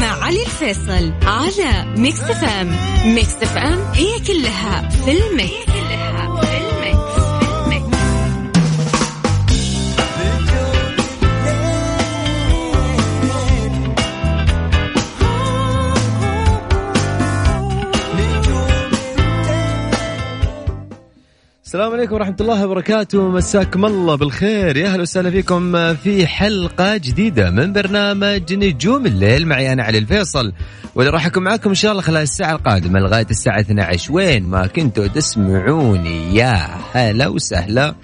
مع علي الفيصل على ميكس FM ميكس FM هي كلها في الميكس. السلام عليكم ورحمة الله وبركاته. مساكم الله بالخير. يا أهلا وسهلا فيكم في حلقة جديدة من برنامج نجوم الليل. معي أنا علي الفيصل. واللي راح أكون معاكم إن شاء الله خلال الساعة القادمة لغاية الساعة 12 وين ما كنتوا تسمعوني. يا هلا وسهلا.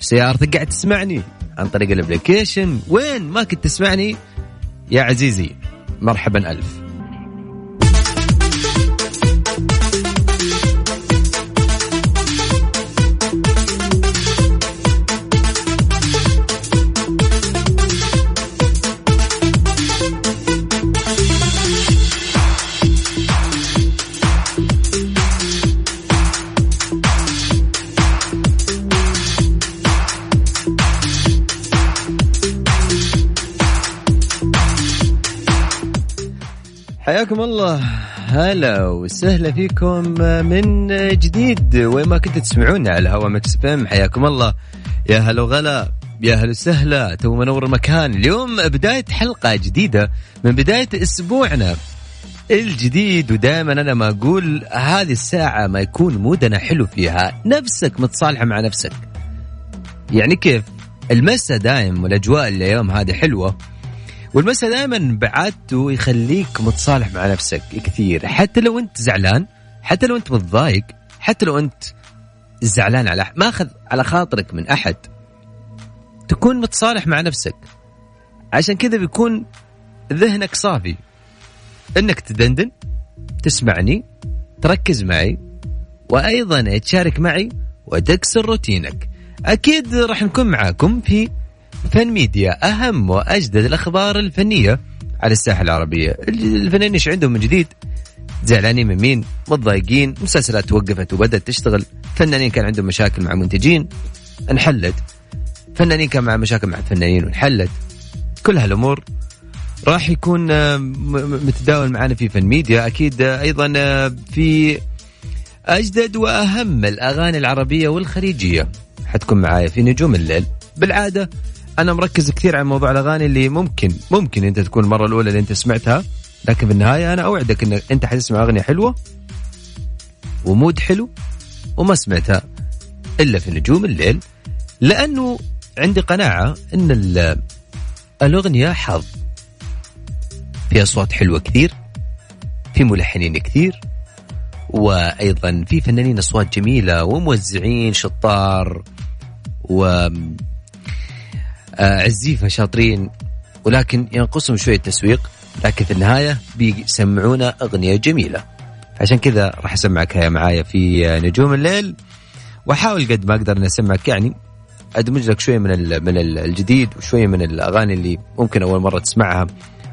بسيارتك قاعد تسمعني؟ عن طريق الابلكيشن وين ما كنت تسمعني؟ يا عزيزي مرحبا ألف. حياكم الله. هلا وسهلا فيكم من جديد. وين ما كنتوا تسمعونا على هوا ميكس FM حياكم الله. يا هلا وغلا يا هلا وسهلا. تو منور المكان. اليوم بداية حلقة جديدة من بداية أسبوعنا الجديد. ودائما أنا ما أقول هذه الساعة ما يكون مودنا حلو فيها. نفسك متصالحة مع نفسك. يعني كيف؟ المسا دائم والأجواء اليوم هذه حلوة. والمسا دائما بعادته يخليك متصالح مع نفسك كثير. حتى لو أنت زعلان حتى لو أنت متضايق حتى لو أنت زعلان على ماخذ على خاطرك من أحد. تكون متصالح مع نفسك. عشان كذا بيكون ذهنك صافي. إنك تدندن تسمعني تركز معي وأيضا تشارك معي وتكسر روتينك. أكيد راح نكون معاكم في فن ميديا أهم وأجدد الأخبار الفنية على الساحة العربية. الفنانين إيش عندهم من جديد؟ زعلانين من مين؟ متضايقين؟ مسلسلات توقفت وبدأت تشتغل. فنانين كان عندهم مشاكل مع منتجين انحلت. فنانين كان مع مشاكل مع فنانين وانحلت. كل هالأمور راح يكون آه، متداول معنا في فن ميديا. أكيد آه، أيضا آه، في أجدد وأهم الأغاني العربية والخليجية. حتكون معايا في نجوم الليل. بالعادة أنا مركز كثير على موضوع الأغاني اللي ممكن ممكن أنت تكون المرة الأولى اللي أنت سمعتها لكن في النهاية أنا أوعدك انك أنت حتسمع أغنية حلوة ومود حلو وما سمعتها إلا في نجوم الليل لأنه عندي قناعة إن الأغنية حظ في أصوات حلوة كثير في ملحنين كثير وأيضا في فنانين أصوات جميلة وموزعين شطار و عزيفه شاطرين ولكن ينقصهم شوية تسويق لكن في النهاية بيسمعونا أغنية جميلة. عشان كذا راح أسمعك معايا في نجوم الليل. وأحاول قد ما أقدر اني أسمعك يعني أدمج لك شوية من من الجديد وشوية من الأغاني اللي ممكن أول مرة تسمعها.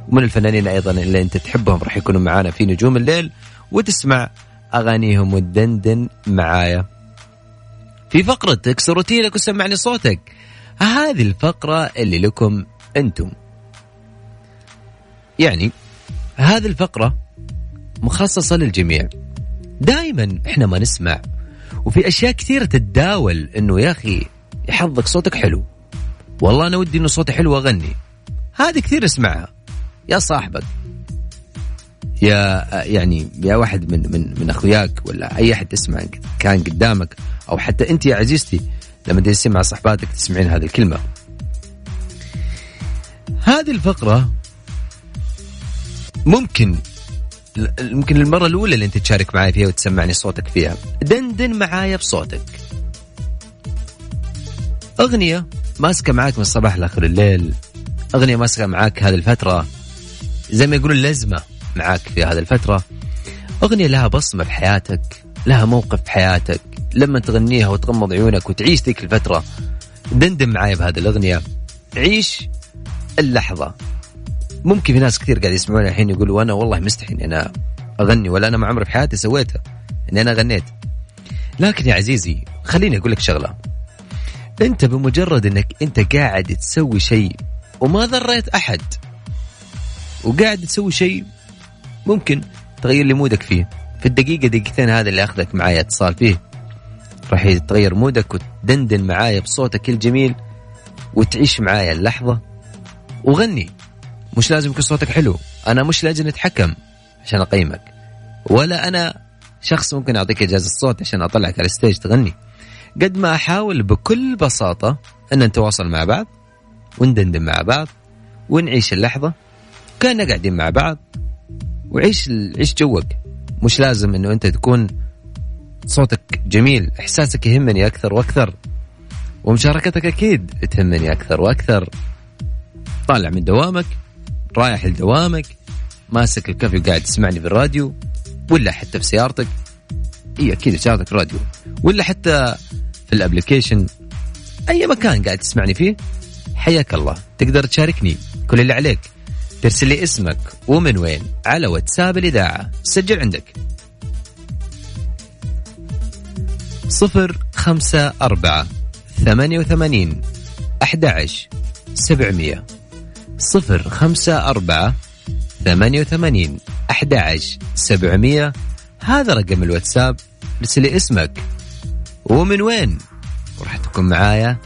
ومن الفنانين أيضا اللي أنت تحبهم راح يكونوا معانا في نجوم الليل. وتسمع أغانيهم وتدندن معايا. في فقرة اكسر روتينك وسمعني صوتك. هذه الفقرة اللي لكم أنتم. يعني هذه الفقرة مخصصة للجميع. دائما إحنا ما نسمع وفي أشياء كثيرة تتداول إنه يا أخي يحظك صوتك حلو. والله أنا ودي إنه صوتي حلو اغني هذه كثير اسمعها يا صاحبك يا يعني يا واحد من من من أخوياك ولا أي أحد تسمع كان قدامك أو حتى أنت يا عزيزتي لما تجلسين مع صحباتك تسمعين هذه الكلمة. هذه الفقرة ممكن ممكن المرة الأولى اللي أنت تشارك معي فيها وتسمعني صوتك فيها. دندن معايا بصوتك. أغنية ماسكة معاك من الصباح لآخر الليل. أغنية ماسكة معاك هذه الفترة. زي ما يقولون لزمة معاك في هذه الفترة. أغنية لها بصمة بحياتك لها موقف في حياتك. لما تغنيها وتغمض عيونك وتعيش ذيك الفترة دندن معايا بهذه الأغنية. عيش اللحظة. ممكن في ناس كثير قاعد يسمعوني الحين يقولوا أنا والله مستحي أنا أغني ولا أنا ما عمري في حياتي سويتها إني أنا غنيت. لكن يا عزيزي خليني أقول لك شغلة. أنت بمجرد إنك أنت قاعد تسوي شيء وما ضريت أحد وقاعد تسوي شيء ممكن تغير لي مودك فيه. في الدقيقة دقيقتين هذا اللي أخذك معايا اتصال فيه. راح يتغير مودك وتدندن معايا بصوتك الجميل وتعيش معايا اللحظة. وغني. مش لازم يكون صوتك حلو. أنا مش لازم أتحكم عشان أقيمك. ولا أنا شخص ممكن أعطيك إجازة الصوت عشان أطلعك على الستيج تغني. قد ما أحاول بكل بساطة أن نتواصل مع بعض وندندن مع بعض ونعيش اللحظة كأننا قاعدين مع بعض وعيش عيش جوك. مش لازم إنه أنت تكون صوتك جميل إحساسك يهمني أكثر وأكثر ومشاركتك أكيد تهمني أكثر وأكثر. طالع من دوامك رايح لدوامك ماسك الكافي وقاعد تسمعني في الراديو ولا حتى في سيارتك. إي أكيد سيارتك في الراديو. ولا حتى في ال application. أي مكان قاعد تسمعني فيه حياك الله. تقدر تشاركني كل اللي عليك. ترسل لي اسمك ومن وين على واتساب الإذاعة. سجل عندك. صفر خمسة أربعة ثمانية وثمانين أحد سبعمية صفر خمسة أربعة ثمانية وثمانين أحد سبعمية هذا رقم الواتساب ارسل لي اسمك. ومن وين؟ وراح تكون معايا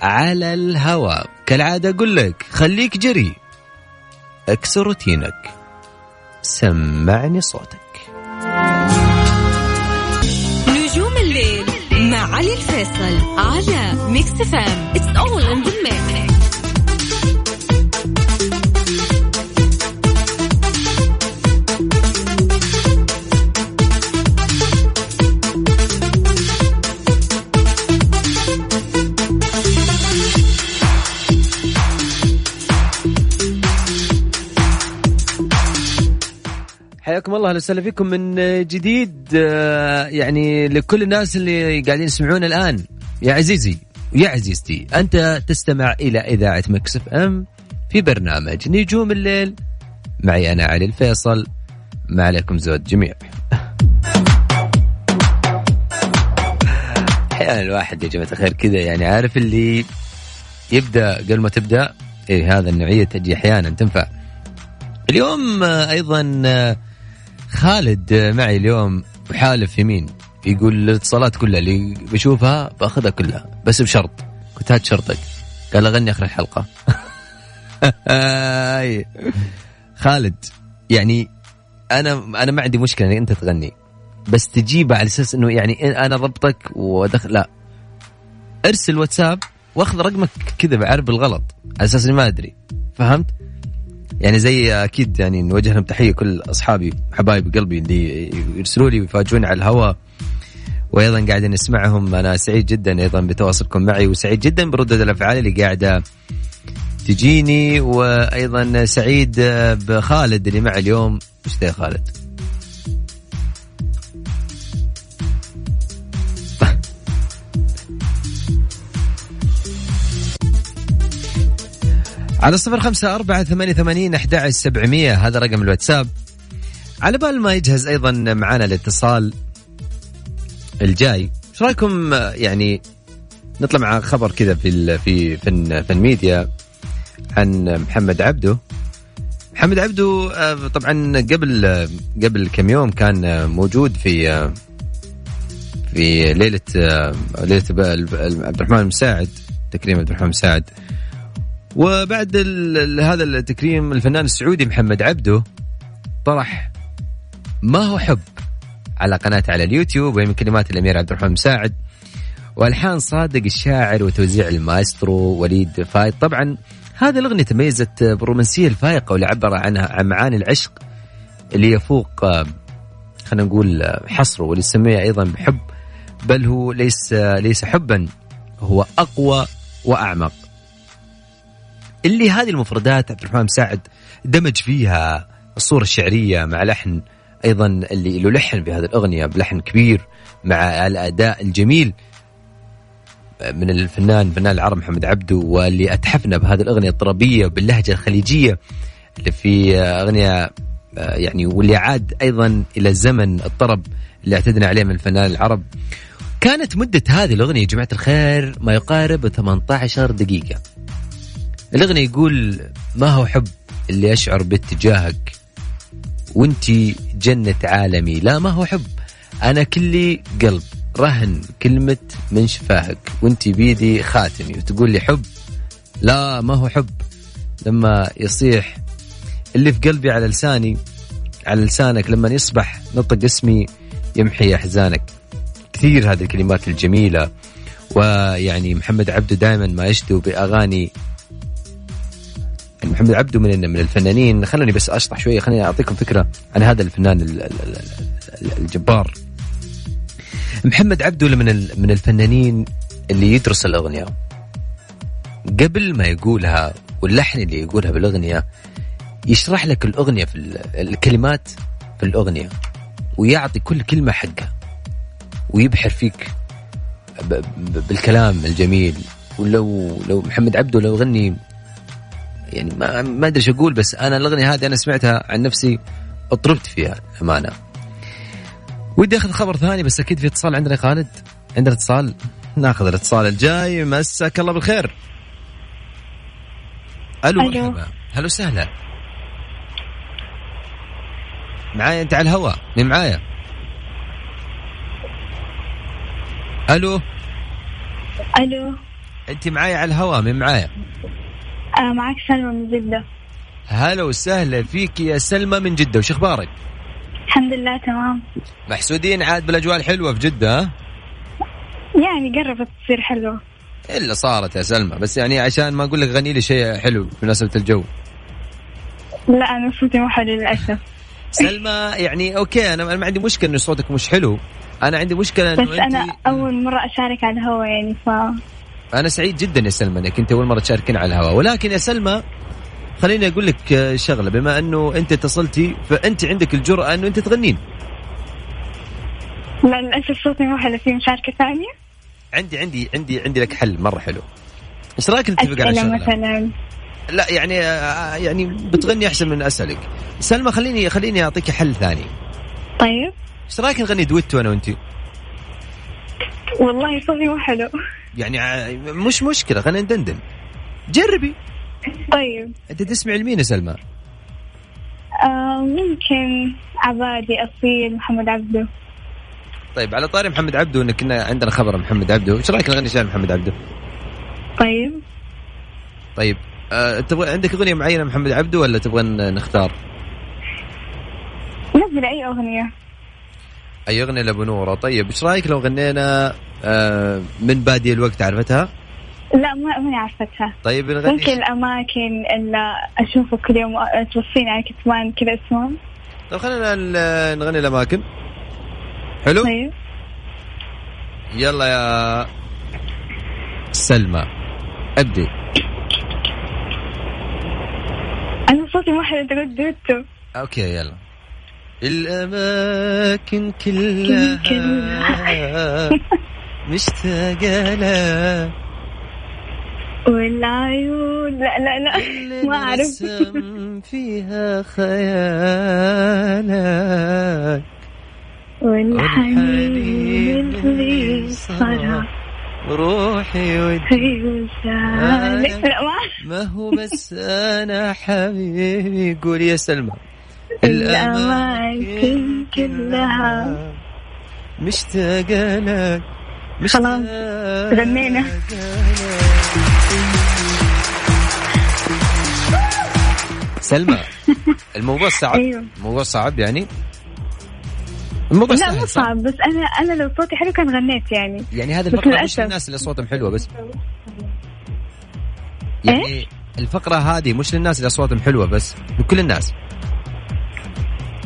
على الهواء. كالعادة أقول لك خليك جري. اكسر روتينك. سمعني صوتك. مع علي الفيصل على ميكس FM it's all in the حياكم الله أهلا وسهلا فيكم من جديد آه، يعني لكل الناس اللي قاعدين يسمعون الآن. يا عزيزي يا عزيزتي أنت تستمع إلى إذاعة مكسف أم في برنامج نجوم الليل. معي أنا علي الفيصل. ما عليكم زود جميع. أحيانا الواحد يا جماعة الخير كذا يعني عارف اللي يبدأ قبل ما تبدأ؟ إيه هذا النوعية تجي أحيانا تنفع. اليوم آه، أيضا آه، خالد معي اليوم وحالف يمين يقول الاتصالات كلها اللي بشوفها باخذها كلها بس بشرط قلت هات شرطك. قال أغني آخر الحلقة. خالد يعني أنا أنا ما عندي مشكلة إنك أنت تغني بس تجيبها على أساس إنه يعني أنا ربطك وادخل لا. ارسل واتساب واخذ رقمك كذا بعرب الغلط على أساس إني ما أدري. فهمت؟ يعني زي أكيد يعني نوجه لهم تحية كل أصحابي حبايب قلبي اللي يرسلوا لي ويفاجئوني على الهواء. وأيضا قاعد نسمعهم. أنا سعيد جدا أيضا بتواصلكم معي وسعيد جدا بردود الأفعال اللي قاعدة تجيني. وأيضا سعيد بخالد اللي معي اليوم. إيش خالد؟ على صفر خمسة أربعة ثمانية ثمانين أحد سبعمية. هذا رقم الواتساب. على بال ما يجهز أيضا معنا الاتصال الجاي. إيش رأيكم يعني نطلع مع خبر كذا في في فن فن ميديا عن محمد عبده. محمد عبده آه، طبعا قبل قبل كم يوم كان موجود في آه، في ليلة آه، ليلة عبد الرحمن المساعد تكريم عبد الرحمن المساعد وبعد هذا التكريم الفنان السعودي محمد عبده طرح ما هو حب على قناته على اليوتيوب وهي من كلمات الأمير عبد الرحمن مساعد. والحان صادق الشاعر وتوزيع المايسترو وليد فايد طبعا هذه الأغنية تميزت بالرومانسيه الفائقة واللي عبر عنها عن معاني العشق اللي يفوق خلينا نقول حصره واللي يسميه أيضا بحب. بل هو ليس ليس حبا هو أقوى وأعمق. اللي هذه المفردات عبد الرحمن مساعد دمج فيها الصورة الشعرية مع لحن أيضا اللي له لحن في هذه الأغنية بلحن كبير مع الأداء الجميل من الفنان فنان العرب محمد عبده واللي أتحفنا بهذه الأغنية الطربية باللهجة الخليجية اللي في أغنية يعني واللي عاد أيضا إلى زمن الطرب اللي اعتدنا عليه من الفنان العرب. كانت مدة هذه الأغنية يا جماعة الخير ما يقارب 18 دقيقة. الأغنية يقول ما هو حب اللي أشعر باتجاهك وانتي جنة عالمي؟ لا ما هو حب. أنا كلي قلب رهن كلمة من شفاهك وانتي بيدي خاتمي. وتقول لي حب؟ لا ما هو حب. لما يصيح اللي في قلبي على لساني على لسانك لما يصبح نطق اسمي يمحي أحزانك. كثير هذه الكلمات الجميلة ويعني محمد عبده دائما ما يشدو بأغاني يعني محمد عبده من من الفنانين. خلوني بس أشطح شوية. خليني أعطيكم فكرة عن هذا الفنان الجبار. محمد عبده من من الفنانين اللي يدرس الأغنية. قبل ما يقولها واللحن اللي يقولها بالأغنية يشرح لك الأغنية في الكلمات في الأغنية ويعطي كل كلمة حقها ويبحر فيك بالكلام الجميل. ولو لو محمد عبده لو غني يعني ما ما أدري إيش أقول بس أنا الأغنية هذه أنا سمعتها عن نفسي أطربت فيها امانه ودي أخذ خبر ثاني بس أكيد في اتصال عندنا خالد. عندنا اتصال؟ ناخذ الاتصال الجاي. مساك الله بالخير. ألو. مرحبا. هلا وسهلا. معايا أنت على الهواء؟ مين معايا؟ ألو؟ ألو. أنت معايا على الهواء مين معايا؟ آه معك سلمى من جدة. هلا وسهلا فيك يا سلمى من جدة وش أخبارك؟ الحمد لله تمام. محسودين عاد بالأجواء الحلوة في جدة ها؟ يعني قربت تصير حلوة. إلا صارت يا سلمى بس يعني عشان ما أقول لك غني لي شيء حلو بمناسبة الجو. لا أنا صوتي مو حلو للأسف. سلمى يعني أوكي أنا ما عندي مشكلة انه صوتك مش حلو. أنا عندي مشكلة إنه بس أنا أول مرة أشارك على الهواء يعني ف أنا سعيد جدا يا سلمى إنك أنت أول مرة تشاركين على الهواء. ولكن يا سلمى خليني أقول لك شغلة. بما أنه أنت اتصلتي فأنت عندك الجرأة أنه أنت تغنين. لا للأسف صوتي مو حلو. في مشاركة ثانية؟ عندي عندي عندي عندي لك حل مرة حلو. إيش رأيك نتفق على شغلة؟ مثلا لا يعني يعني بتغني أحسن من أسألك. سلمى خليني خليني أعطيك حل ثاني. طيب. إيش رأيك نغني دويتو أنا وانت والله صوتي مو حلو. يعني مش مشكلة خلينا ندندن. جربي. طيب. أنت تسمع لمين يا سلمى؟ آه ممكن عبادي أصيل محمد عبده. طيب على طاري محمد عبده انك كنا عندنا خبر محمد عبده. إيش رأيك نغني شعر محمد عبده؟ طيب. طيب أه تبغى عندك أغنية معينة محمد عبده ولا تبغى نختار؟ نزل أي أغنية. أي أغنية لأبو نوره طيب إيش رأيك لو غنينا آه من بادي الوقت عرفتها؟ لا ما ماني عرفتها طيب نغني. ممكن الأماكن اللي أشوفه كل يوم توصيني على كتمان كذا اسمهم؟ طيب خلينا نغني الأماكن. حلو؟ طيب. يلا يا سلمى أبدي. أنا صوتي ما حلو انت قلت دوتو أوكي يلا. الأماكن كلها, مشتاقة لها والعيون لا لا لا ما أعرف. فيها خيالك. والحنين اللي صار روحي ودي ما هو بس أنا حبيبي؟ قول يا سلمى. الأماكن كلها. مشتاقة لك خلاص غنينا سلمى الموضوع صعب أيوه. الموضوع صعب يعني؟ الموضوع لا مو صعب بس أنا أنا لو صوتي حلو كان غنيت يعني. يعني هذه الفقرة مش للناس اللي صوتهم حلوة بس. يعني إيه؟ الفقرة هذه مش للناس اللي اصواتهم حلوة بس لكل الناس.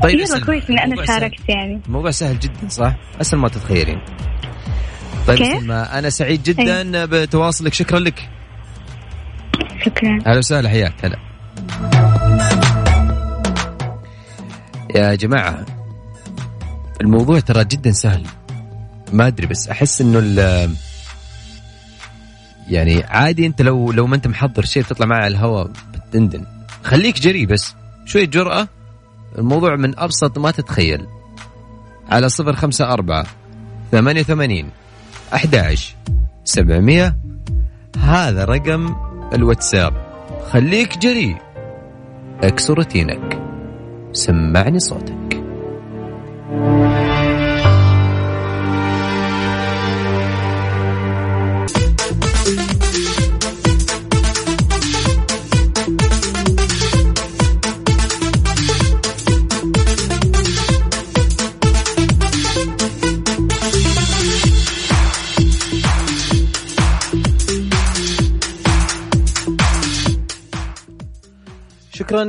طيب يلا كويس إني أنا شاركت يعني. الموضوع سهل جدا صح؟ اسهل ما تتخيلين. طيب سلمى أنا سعيد جدا أي. بتواصلك. شكرا لك. شكرا. أهلا وسهلا حياك. هلا. يا جماعة الموضوع ترى جدا سهل. ما أدري بس أحس إنه ال- يعني عادي أنت لو لو ما أنت محضر شيء تطلع معه على الهواء بتدندن خليك جري بس. شوية جرأة. الموضوع من أبسط ما تتخيل. على صفر خمسة أربعة ثمانية وثمانين أحد عشر سبعمية. هذا رقم الواتساب. خليك جري أكسر روتينك. سمعني صوتك.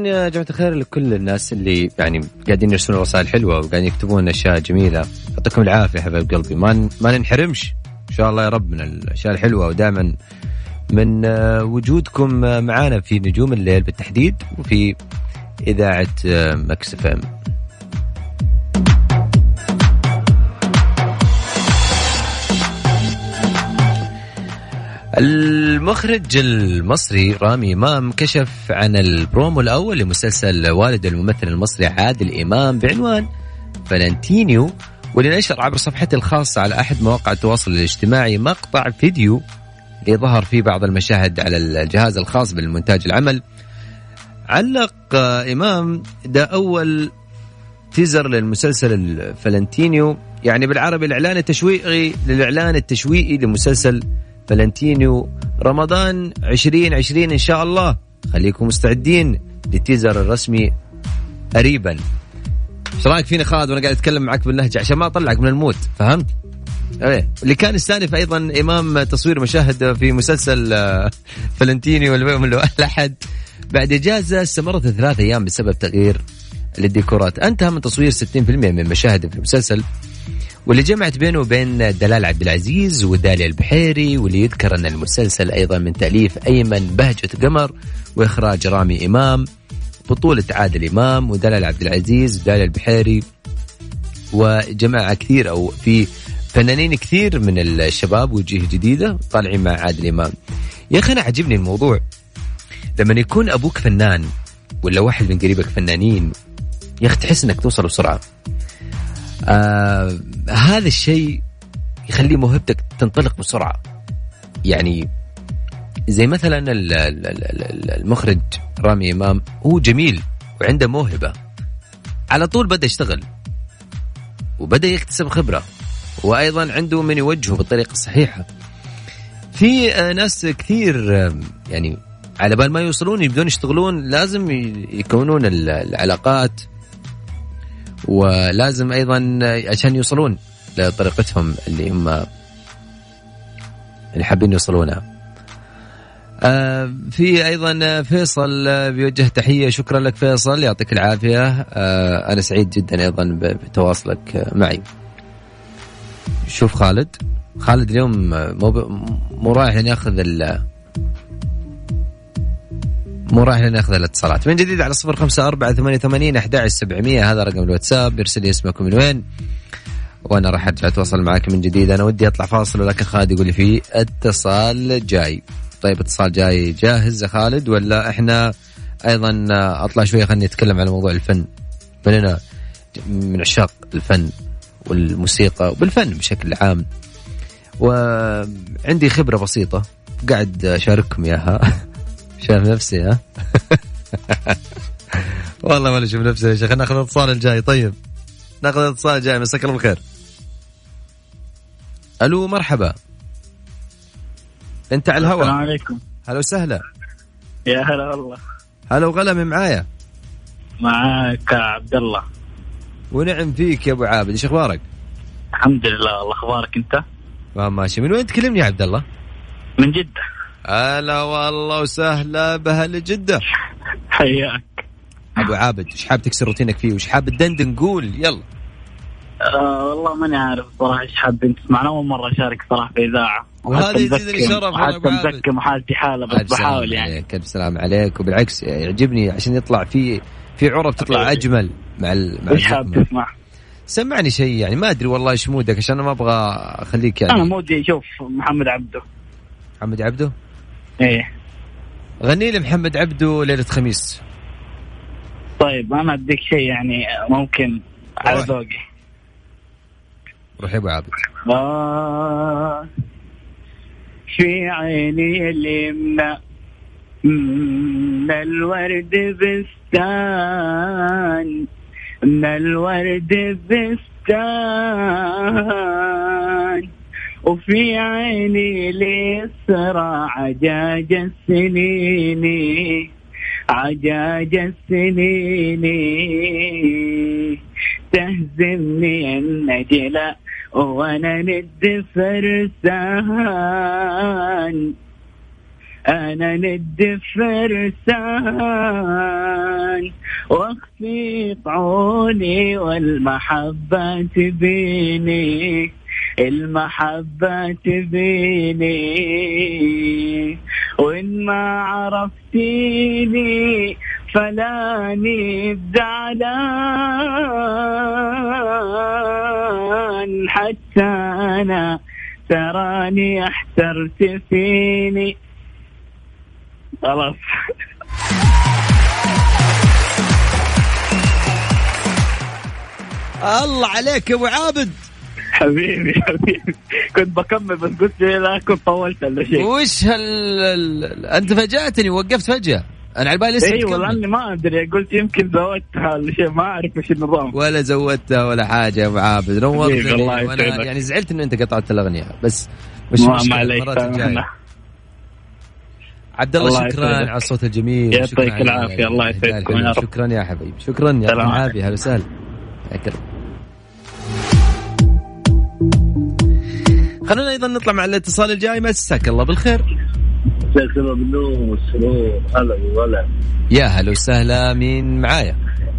يا جماعة الخير لكل الناس اللي يعني قاعدين يرسلون رسائل حلوة وقاعدين يكتبون أشياء جميلة يعطيكم العافية حبايب قلبي. ما ما ننحرمش. إن شاء الله يا رب من الأشياء الحلوة ودائما من آه، وجودكم آه، معانا في نجوم الليل بالتحديد وفي إذاعة آه، مكس إم. المخرج المصري رامي إمام كشف عن البرومو الأول لمسلسل والد الممثل المصري عادل إمام بعنوان فلانتينيو واللي نشر عبر صفحته الخاصة على أحد مواقع التواصل الاجتماعي مقطع فيديو اللي ظهر فيه بعض المشاهد على الجهاز الخاص بالمونتاج العمل. علق إمام ده أول teaser للمسلسل الفلانتينيو يعني بالعربي الإعلان التشويقي للإعلان التشويقي لمسلسل فلانتينو رمضان 2020 إن شاء الله. خليكم مستعدين لل teaser الرسمي قريبا. إيش رأيك فيني خالد وأنا قاعد أتكلم معك باللهجة؟ عشان ما أطلعك من ال mood فهمت؟ إيه. اللي كان يستأنف أيضا إمام تصوير مشاهد في مسلسل آه، فلنتينو اليوم الاحد بعد إجازة استمرت ثلاث أيام بسبب تغيير للديكورات أنتهى من تصوير 60% من مشاهد في المسلسل. واللي جمعت بينه وبين دلال عبد العزيز وداليا البحيري واللي يذكر أن المسلسل أيضا من تأليف أيمن بهجة قمر وإخراج رامي إمام بطولة عادل إمام ودلال عبد العزيز وداليا البحيري وجماعة كثير أو في فنانين كثير من الشباب وجيه جديدة طالعين مع عادل إمام. يا أخي أنا عجبني الموضوع. لما يكون أبوك فنان ولا واحد من قريبك فنانين يا أخي تحس أنك توصل بسرعة. آه هذا الشيء يخلي موهبتك تنطلق بسرعة. يعني زي مثلا ال- ال- ال- ال- المخرج رامي إمام هو جميل وعنده موهبة. على طول بدأ يشتغل وبدأ يكتسب خبرة وأيضا عنده من يوجهه بالطريقة الصحيحة. في آه، ناس كثير آه، يعني على بال ما يوصلون يبدون يشتغلون لازم يكونون ال- العلاقات ولازم أيضا عشان يوصلون لطريقتهم اللي هم اللي حابين يوصلونها. آه، في أيضا فيصل بيوجه تحية. شكرا لك فيصل يعطيك العافية. آه، أنا سعيد جدا أيضا بتواصلك معي. شوف خالد خالد اليوم مو مو رايح ياخذ مو رايح لين ياخذ الاتصالات. من جديد على صفر خمسة أربعة ثمانية ثمانين أحد سبعمية هذا رقم الواتساب يرسل لي اسمكم من وين. وأنا راح أرجع أتواصل معك من جديد. أنا ودي أطلع فاصل ولكن خالد يقول لي في اتصال جاي. طيب اتصال جاي جاهز يا خالد ولا إحنا أيضا أطلع شوية خليني اتكلم على موضوع الفن. فانا من عشاق الفن والموسيقى وبالفن بشكل عام. وعندي خبرة بسيطة قاعد أشارككم إياها. شايف نفسي ها؟ والله ما أشوف نفسي يا شيخ. ناخذ الاتصال الجاي. طيب ناخذ الاتصال الجاي. مساك الله بالخير. ألو مرحبا. أنت على السلام الهواء عليكم. هلا وسهلا. يا هلا والله. هلا وغلا من معايا؟ معك عبد الله. ونعم فيك يا أبو عابد. إيش أخبارك؟ الحمد لله والله أخبارك أنت؟ ما ماشي. من وين تكلمني يا عبد الله؟ من جدة. هلا والله وسهلا بأهل جدة. حياك. أبو عابد إيش حاب تكسر روتينك فيه؟ وش حاب تدندن؟ قول يلا. آه والله ماني عارف صراحة إيش حابين تسمعنا أول مرة أشارك صراحة في إذاعة. وهذا يزيدني شرف عابد. مزكم وحالتي حالة بس بحاول يعني. الف سلام عليك. وبالعكس يعجبني عشان يطلع في في عرب تطلع. أجمل مع ال... مع إيش حاب. تسمع؟ سمعني شيء يعني ما أدري والله إيش مودك عشان ما أبغى أخليك أنا يعني مودي شوف محمد عبده. محمد عبده؟ إيه. غني لي محمد عبده ليلة خميس. طيب أنا أديك شيء يعني ممكن على. ذوقي. روح يا أبو عابد. آه في عيني اليمنى من الورد بستان من الورد بستان. وفي عيني اليسرى عجاج السنين عجاج السنين. تهزمني النجلة وأنا ند فرسان. أنا ند فرسان. واخفي طعوني والمحبة تبيني. المحبة تبيني وإن ما عرفتيني فلاني بزعلان حتى أنا تراني أحترت فيني. خلاص. الله عليك يا أبو عابد. حبيبي حبيبي كنت بكمل بس قلت لا كنت طولت ولا شيء وش هال ال- أنت فاجأتني وقفت فجأة أنا على بالي لسه أيوه تكمل. لاني ما أدري قلت يمكن زودتها ولا شيء ما أعرف إيش النظام ولا زودتها ولا حاجة يا أبو عابد الله وأنا يسعدك. يعني زعلت ان أنت قطعت الأغنية بس مش ما عليك. عبد الله شكرا. على الصوت الجميل يعطيك العافية، الله يسعدكم. يا. شكرا يا حبيبي شكرا يعطيك سلام. العافيه هلا وسهلا خلونا أيضا نطلع مع الاتصال الجاي مساك الله بالخير. مساك الله بالنور والسرور. هلا وغلا يا هلا وسهلا مين معايا؟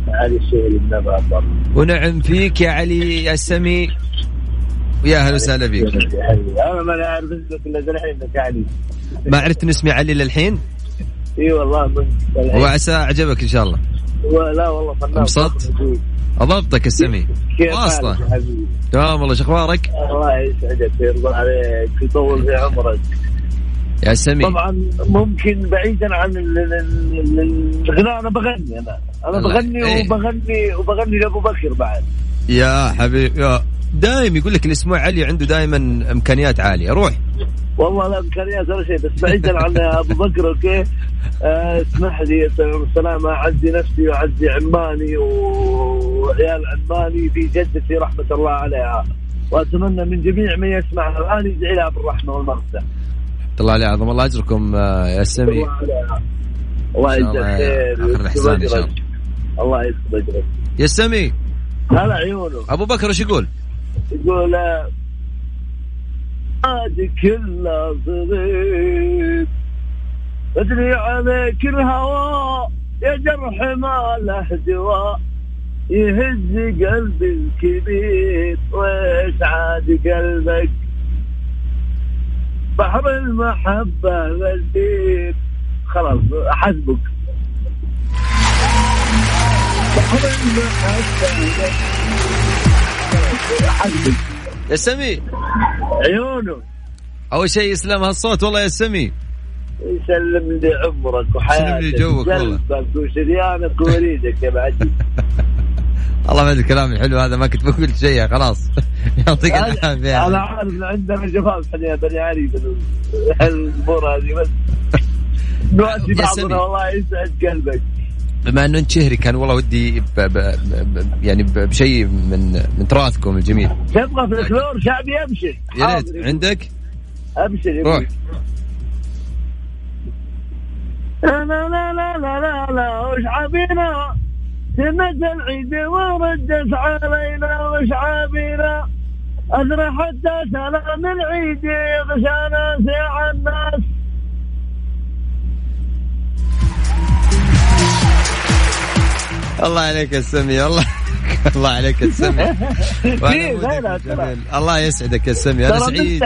علي الشغل النبع. برا ونعم فيك يا علي يا سمي ويا هلا وسهلا فيك. أنا ما أعرف اسمك إلا الحين علي. ما عرفت ان اسمي علي للحين؟ إي والله من. وعسى أعجبك إن شاء الله. لا والله فنان. انبسطت؟ أضبطك السمي حبيبي؟ تمام والله شو أخبارك؟ الله يسعدك ويرضى عليك ويطول في عمرك. يا سمي. طبعا ممكن بعيدا عن ال- ال- ال- الغناء أنا بغني أنا. أنا. بغني إيه. وبغني وبغني لأبو بكر بعد. يا حبيبي يا دايم يقول لك اسمه علي عنده دائما إمكانيات عالية. روح. والله لا إمكانيات ولا شيء بس بعيدا عن أبو بكر أوكي؟ آه، اسمح لي السلامة أعزي نفسي وأعزي عماني وعيال عماني في جدتي رحمة الله عليها. وأتمنى من جميع من يسمع الآن يدعي لها بالرحمة والمغفرة. الله عليه عظم الله اجركم آه، يا سمي. الله. الله يجزاك الله خير آخر الإحسان إن شاء أجرك. الله يكتب أجرك. يا سمي. هلا عيونه أبو بكر إيش يقول؟ يقول عادي كله صغير ادري عليك الهوى يا جرح ما له دواء يهز قلبي الكبير ويش عاد قلبك؟ بحر المحبة غزير خلاص حسبك بحر المحبة غزير يا سمي. عيونه أول شيء يسلم هالصوت والله يا سمي. يسلم لي عمرك وحياتك. يسلم لي جوك والله. وشريانك ووريدك يا بعدي الله ما أدري الكلام الحلو هذا ما كنت بقول شيء خلاص. يعطيك العافية أنا عارف إن عندنا جفاف يا بني بال- الأمور هذه بس. نواسي بعضنا. والله يسعد قلبك. بما انه انت شهري كان والله ودي ب ب ب يعني بشيء من من تراثكم الجميل. تبغى في الكلور شعبي ابشر يا ريت. عندك؟ ابشر روح. لا لا لا لا لا لا وش عبينا سنة العيد وردت علينا وش عبينا أدرى حتى سلام العيد يغشانا سيع الناس. الله عليك يا سمي الله الله عليك يا سمي. الله يسعدك يا سمي أنا ترى سعيد.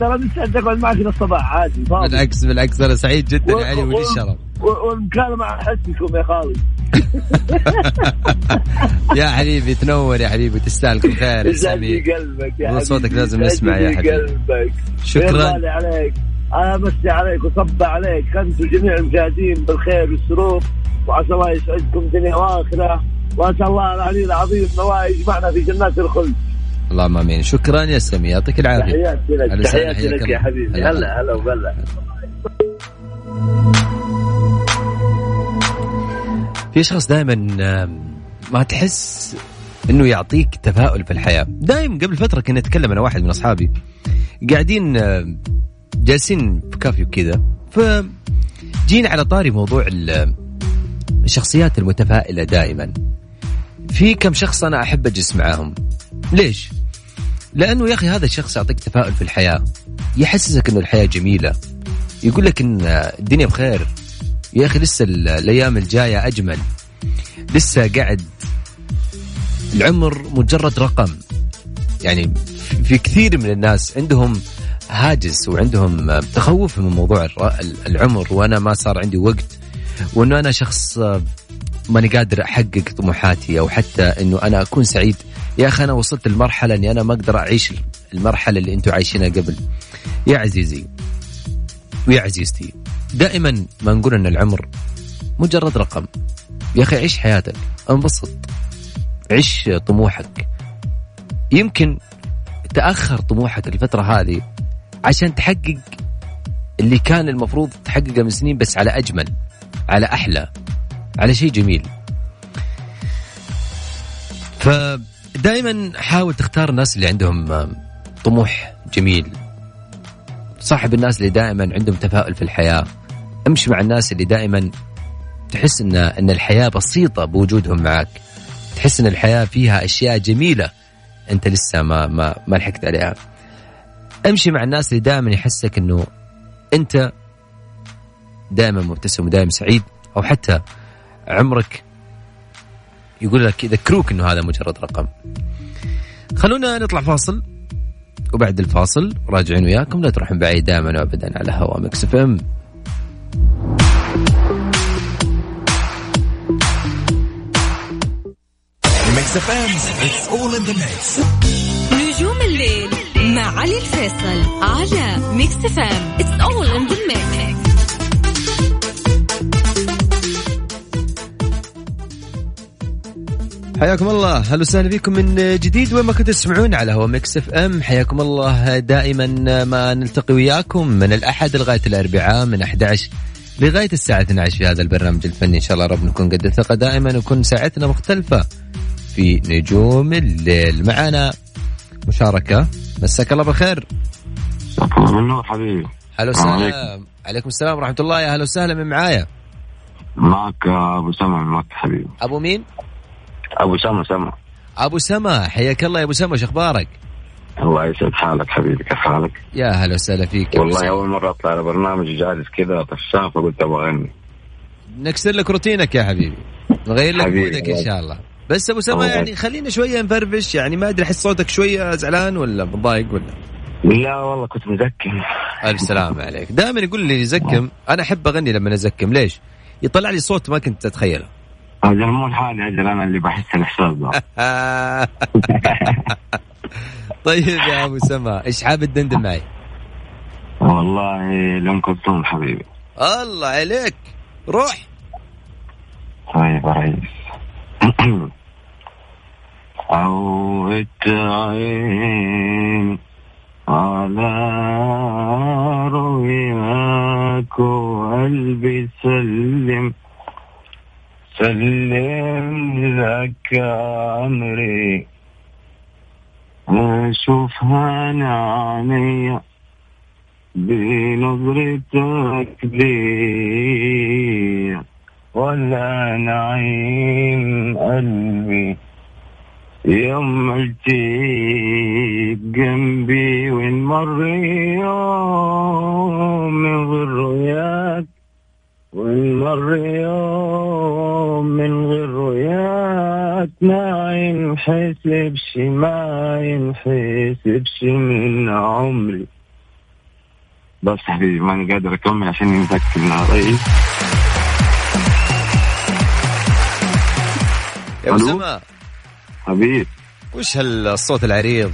ترى مستعد اقعد معك للصباح عادي فاضي. بالعكس بالعكس أنا سعيد جدا يا علي ولي الشرف والمكالمة على حسكم يا خالد يا حبيبي تنور يا حبيبي تستاهل كل خير لي يساميك قلبك يا صوتك لازم نسمع يا حبيبي. قلبك. شكراً. عليك. أمسي عليك وصب عليك. انت وجميع المشاهدين بالخير والسرور. وعسى الله يسعدكم دنيا وآخرة. وأسأل الله العلي العظيم انه يجمعنا في جنات الخلد. اللهم آمين. شكرا يا سامي يعطيك العافية. تحياتي لك. تحياتي لك يا الله. حبيبي. هلا. هلا وغلا في اشخاص دائما ما تحس إنه يعطيك تفاؤل في الحياة. دائما قبل فترة كنا نتكلم أنا واحد من أصحابي. قاعدين جالسين في كافي وكذا فجينا على طاري موضوع ال- الشخصيات المتفائلة دائما. في كم شخص أنا أحب أجلس معاهم. ليش؟ لأنه يا أخي هذا الشخص يعطيك تفاؤل في الحياة. يحسسك إنه الحياة جميلة. يقول لك إن الدنيا بخير. يا أخي لسه ال- الأيام الجاية أجمل. لسه قاعد العمر مجرد رقم. يعني في كثير من الناس عندهم هاجس وعندهم تخوف من موضوع العمر وأنا ما صار عندي وقت وإنه أنا شخص آه، ماني قادر أحقق طموحاتي أو حتى إنه أنا أكون سعيد. يا أخي أنا وصلت لمرحلة إني أنا ما أقدر أعيش المرحلة اللي أنتم عايشينها قبل. يا عزيزي ويا عزيزتي دائما ما نقول إن العمر مجرد رقم. يا أخي عيش حياتك انبسط عيش طموحك. يمكن تأخر طموحك الفترة هذه عشان تحقق اللي كان المفروض تحققه من سنين بس على أجمل على أحلى على شيء جميل. فدائما حاول تختار الناس اللي عندهم طموح جميل. صاحب الناس اللي دائما عندهم تفاؤل في الحياة. امشي مع الناس اللي دائما تحس إن إن الحياة بسيطة بوجودهم معك تحس إن الحياة فيها أشياء جميلة أنت لسه ما ما ما لحقت عليها. امشي مع الناس اللي دائما يحسك إنه أنت دائما مبتسم ودائما سعيد أو حتى عمرك يقول لك يذكروك إنه هذا مجرد رقم. خلونا نطلع فاصل وبعد الفاصل راجعين وياكم لا تروحون بعيد دائما وابدا على هوا Mix FM. Mix FM It's all in the mix نجوم الليل. مع علي الفيصل على Mix FM It's all in حياكم الله. هلا وسهلا فيكم من جديد. وين ما كنتوا تسمعون على هوا Mix FM حياكم الله دائما ما نلتقي وياكم من الأحد لغاية الأربعاء من 11 لغاية الساعة 12 في هذا البرنامج الفني. إن شاء الله رب نكون قد الثقة دائما وكون ساعتنا مختلفة في نجوم الليل. معنا مشاركة. مساك الله بالخير. من نور حبيبي. هلا السلام وسهلا. عليكم. السلام ورحمة الله. يا هلا وسهلا. من معايا؟ معك أبو سما من مكة حبيبي. أبو مين؟ أبو سما سما أبو سما حياك الله يا أبو سما شو أخبارك؟ الله يسعد حالك حبيبي. كيف حالك؟ يا هلا وسهلا فيك. أبو والله سما. أول مرة أطلع على برنامج جالس كذا طفشان فقلت أبغى أغني. نكسر لك روتينك يا حبيبي. نغير لك. مودك إن شاء الله. بس أبو سما. يعني خلينا شوية نفرفش يعني ما أدري أحس صوتك شوية زعلان ولا متضايق ولا؟ لا والله كنت مزكم. ألف سلامة عليك. دائما يقول لي يزكم أنا أحب أغني لما ازكم ليش؟ يطلع لي صوت ما كنت أتخيله. أجل مو لحالي أجل أنا اللي بحس الاحساس ده طيب يا أبو سما إيش حاب تدندن معي؟ والله لام كلثوم حبيبي. الله عليك. روح. طيب يا ريس عودت عيني على رؤياك وقلبي سلم سلم لك أمري. أشوفها عينيا بنظرتك لي. ولا نعيم قلبي يوم التيك جنبي وين مر يوم من غير رؤياك؟ وين مر يوم من غير رؤياك؟ ما ينحسبش ما ينحسبش من عمري. بس حبيبي ماني قادر أكمل عشان ينذكر رئيس يا ألو؟ اسامه حبيب. وش هالصوت العريض؟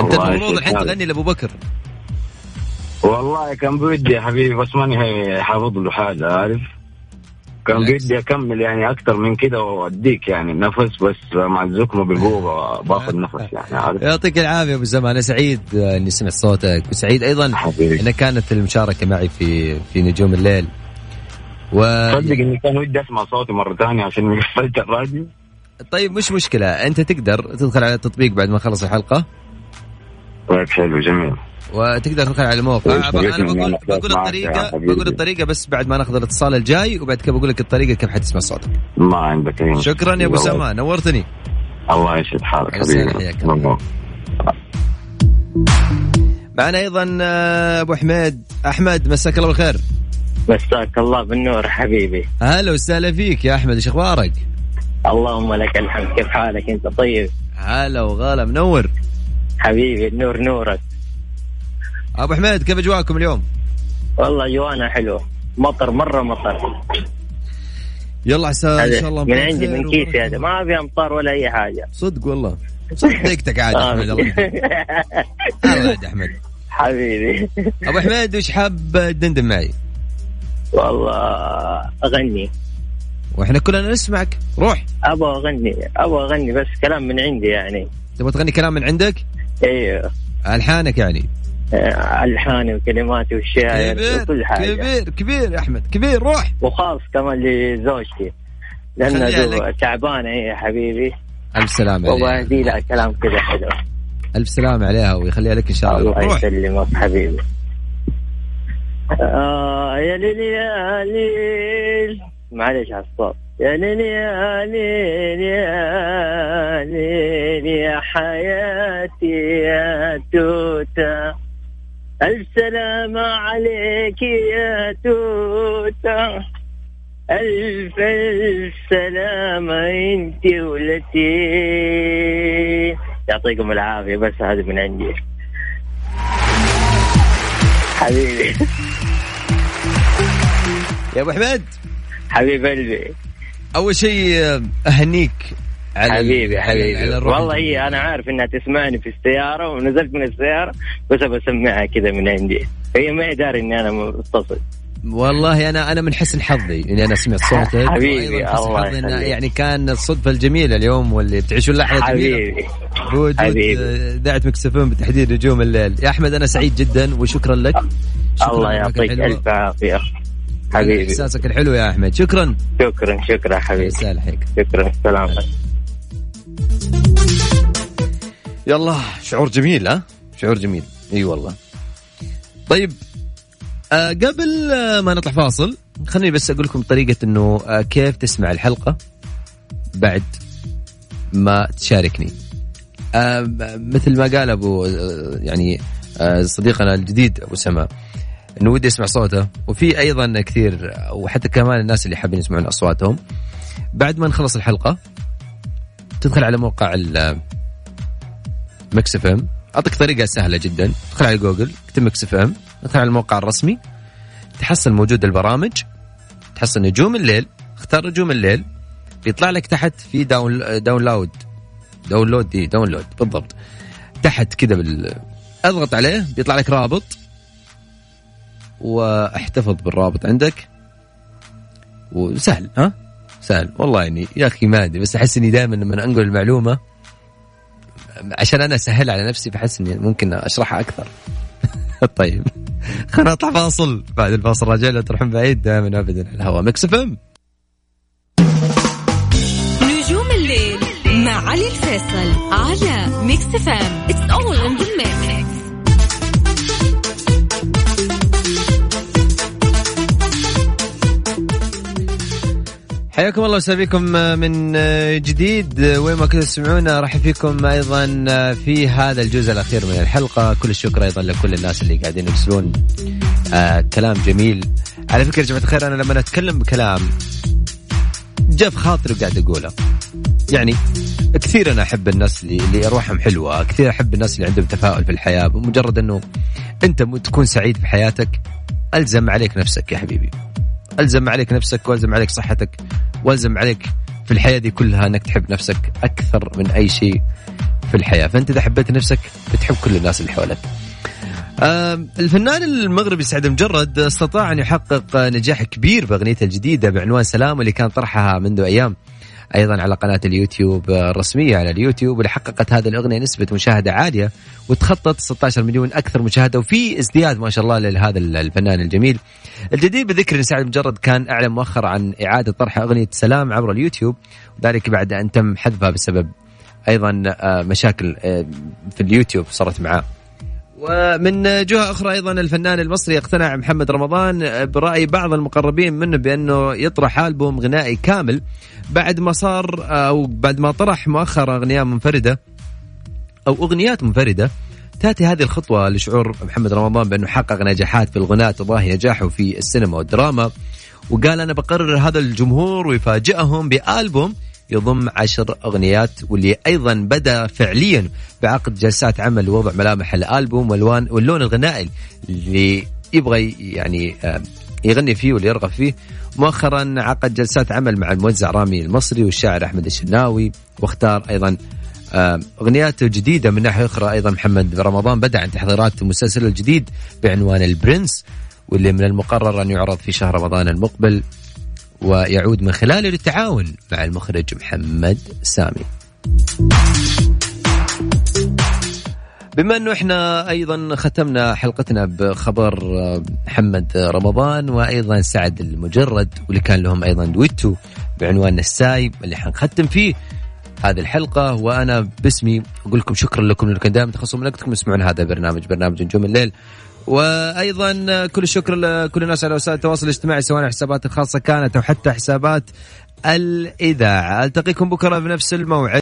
أنت المفروض الحين. تغني لأبو بكر. والله كان بودي يا حبيبي بس ماني حافظ له حاجة عارف؟ كان. بدي أكمل يعني أكثر من كده وأديك يعني نفس بس مع الزكمة بالقوة باخذ نفس يعني عارف؟ يعطيك العافية أبو اسامه أنا سعيد إني سمعت صوتك وسعيد أيضا حبيبي. انك كانت المشاركة معي في في نجوم الليل. و تصدق إني كان ودي أسمع صوتي مرة ثانية عشان قفلت الراديو. طيب مش مشكلة. أنت تقدر تدخل على التطبيق بعد ما خلص الحلقة. طيب حلو جميل. وتقدر تدخل على الموقع طيب، أنا بقول بقول الطريقة. بقول الطريقة بس بعد ما ناخذ الاتصال الجاي وبعد كذا بقول لك الطريقة كيف حتسمع صوتك. ما عندك اي. شكرا يا أبو اسامه نورتني. الله يسعد حالك حبيبي. معنا أيضا آه، أبو حميد. أحمد مساك الله بالخير. مساك الله بالنور حبيبي. هلا وسهلا فيك يا أحمد إيش أخبارك؟ اللهم لك الحمد كيف حالك أنت طيب؟ هلا وغلا منور. حبيبي النور نورك. أبو حميد كيف أجواءكم اليوم؟ والله جوانا حلوة. مطر مرة مطر. يلا عسى إن شاء الله من عندي من كيسي. هذا ما في أمطار ولا أي حاجة. صدق والله. صدقتك عاد آه. أحمد الله يعد أحمد. حبيبي. أبو حميد وش حاب تدندن معي؟ والله أغني. وإحنا كلنا نسمعك. روح. أبغى أغني أبغى أغني بس كلام من عندي يعني. تبغى تغني كلام من عندك؟ أيوه ألحانك يعني. آه، ألحاني وكلماتي والشعر وكل حاجة. كبير كبير يا أحمد كبير روح. وخاص كمان لزوجتي. لانها. تعبانة هي يا حبيبي. ألف وابغى عليها. اهدي لها كلام كذا حلو. ألف سلامة عليها ويخليها لك إن شاء الله. الله يسلمك حبيبي. آه يا ليل معلش على الصوت. يا ليل يا ليل يا ليل. يا حياتي يا توتا ألف سلامة عليك يا توتا ألف ألف سلامة أنت ولتي يعطيكم العافية بس هذا من عندي. حبيبي. يا أبو حميد حبيب قلبي. أول شيء آه، أهنيك على حبيبي حبيبي. على الروح. والله. هي أنا عارف إنها تسمعني في السيارة ونزلت من السيارة بس بسمعها كذا من عندي. هي ما هي داري إني أنا متصل. والله أنا أنا من حسن حظي إني أنا سمعت صوتك. حبيبي، الله حظي يخليك. يعني كان الصدفة الجميلة اليوم واللي بتعيشون لحظة جميلة. حبيبي بوجود حبيبي. آه، مكسفون بتحديد نجوم الليل. يا أحمد أنا سعيد جدا وشكرا لك. شكراً الله يعطيك. ألف عافية. حبيبي. إحساسك الحلو يا أحمد. شكرا. شكرا شكرا حبيبي. يسهل حيك شكرا سلام. يلا شعور جميل ها؟ شعور جميل. إي والله. طيب آه قبل آه ما نطلع فاصل خليني بس أقول لكم طريقة إنه آه كيف تسمع الحلقة بعد ما تشاركني. آه مثل ما قال أبو آه يعني آه صديقنا الجديد أبو سما إنه ودي أسمع صوته. وفي أيضا كثير وحتى كمان الناس اللي حابين يسمعون أصواتهم. بعد ما نخلص الحلقة تدخل على موقع Mix FM. أعطيك طريقة سهلة جدا. تدخل على جوجل اكتب Mix FM. تدخل على الموقع الرسمي. تحصل موجود البرامج. تحصل نجوم الليل. اختار نجوم الليل. بيطلع لك تحت في down download download d download بالضبط. تحت كذا بال أضغط عليه بيطلع لك رابط. واحتفظ بالرابط عندك. وسهل ها؟ سهل. والله يعني يا أخي ما أدري بس أحس إني دائما لما أنقل المعلومة عشان أنا أسهل على نفسي بحس إني ممكن أشرحها أكثر. طيب. خلينا نطلع فاصل. بعد الفاصل راجع لا تروحون بعيد دائما ابدا الهواء. Mix FM. نجوم الليل مع علي الفيصل على Mix FM It's all in the mix حياكم الله وسهلا بكم من جديد. وين ما كنتوا تسمعونا راح فيكم أيضا في هذا الجزء الأخير من الحلقة. كل الشكر أيضا لكل الناس اللي قاعدين يرسلون آه كلام جميل. على فكرة يا جماعة الخير أنا لما أتكلم بكلام جاء في خاطري وقاعد أقوله. يعني كثير أنا أحب الناس اللي, اللي أرواحهم حلوة كثير أحب الناس اللي عندهم تفاؤل في الحياة. بمجرد إنه أنت تكون سعيد في حياتك ألزم عليك نفسك يا حبيبي. ألزم عليك نفسك وألزم عليك صحتك وألزم عليك في الحياة دي كلها إنك تحب نفسك أكثر من أي شيء في الحياة. فأنت إذا حبيت نفسك بتحب كل الناس اللي حولك. الفنان المغربي سعد مجرد استطاع أن يحقق نجاح كبير باغنيته الجديدة بعنوان سلام واللي كان طرحها منذ أيام. أيضا على قناة اليوتيوب الرسمية على اليوتيوب واللي حققت هذه الأغنية نسبة مشاهدة عالية وتخطت 16 مليون أكثر مشاهدة وفي ازدياد ما شاء الله لهذا الفنان الجميل. الجدير بذكر إن سعد مجرد كان أعلن مؤخرا عن إعادة طرح أغنية سلام عبر اليوتيوب وذلك بعد أن تم حذفها بسبب أيضا آه، مشاكل آه، في اليوتيوب صارت معاه. ومن جهة أخرى أيضا الفنان المصري اقتنع محمد رمضان برأي بعض المقربين منه بأنه يطرح ألبوم غنائي كامل بعد ما صار أو بعد ما طرح مؤخرا أغنية منفردة أو أغنيات منفردة تأتي هذه الخطوة لشعور محمد رمضان بأنه حقق نجاحات في الغناء تضاهي نجاحه في السينما والدراما. وقال أنا بقرر هذا الجمهور ويفاجئهم بألبوم يضم عشر أغنيات واللي أيضا بدأ فعليا بعقد جلسات عمل لوضع ملامح الألبوم والوان واللون الغنائي اللي يبغى يعني آه، يغني فيه واللي يرغب فيه. مؤخرا عقد جلسات عمل مع الموزع رامي المصري والشاعر أحمد الشناوي واختار أيضا آه، أغنيات جديدة من ناحية أخرى أيضا محمد رمضان بدأ عن تحضيرات مسلسله الجديد بعنوان البرنس واللي من المقرر أن يعرض في شهر رمضان المقبل ويعود من خلاله للتعاون مع المخرج محمد سامي. بما أنه إحنا أيضا ختمنا حلقتنا بخبر آه، محمد رمضان وأيضا سعد المجرد واللي كان لهم أيضا دويتو بعنوان نساي اللي حنختم فيه هذه الحلقة وأنا باسمي أقول لكم شكرا لكم لأنكم دائما تخصصوا من وقتكم تسمعون هذا البرنامج برنامج نجوم الليل وأيضا كل الشكر لكل الناس على وسائل التواصل الاجتماعي سواء حسابات الخاصة كانت أو حتى حسابات الإذاعة. ألتقيكم بكرة بنفس الموعد.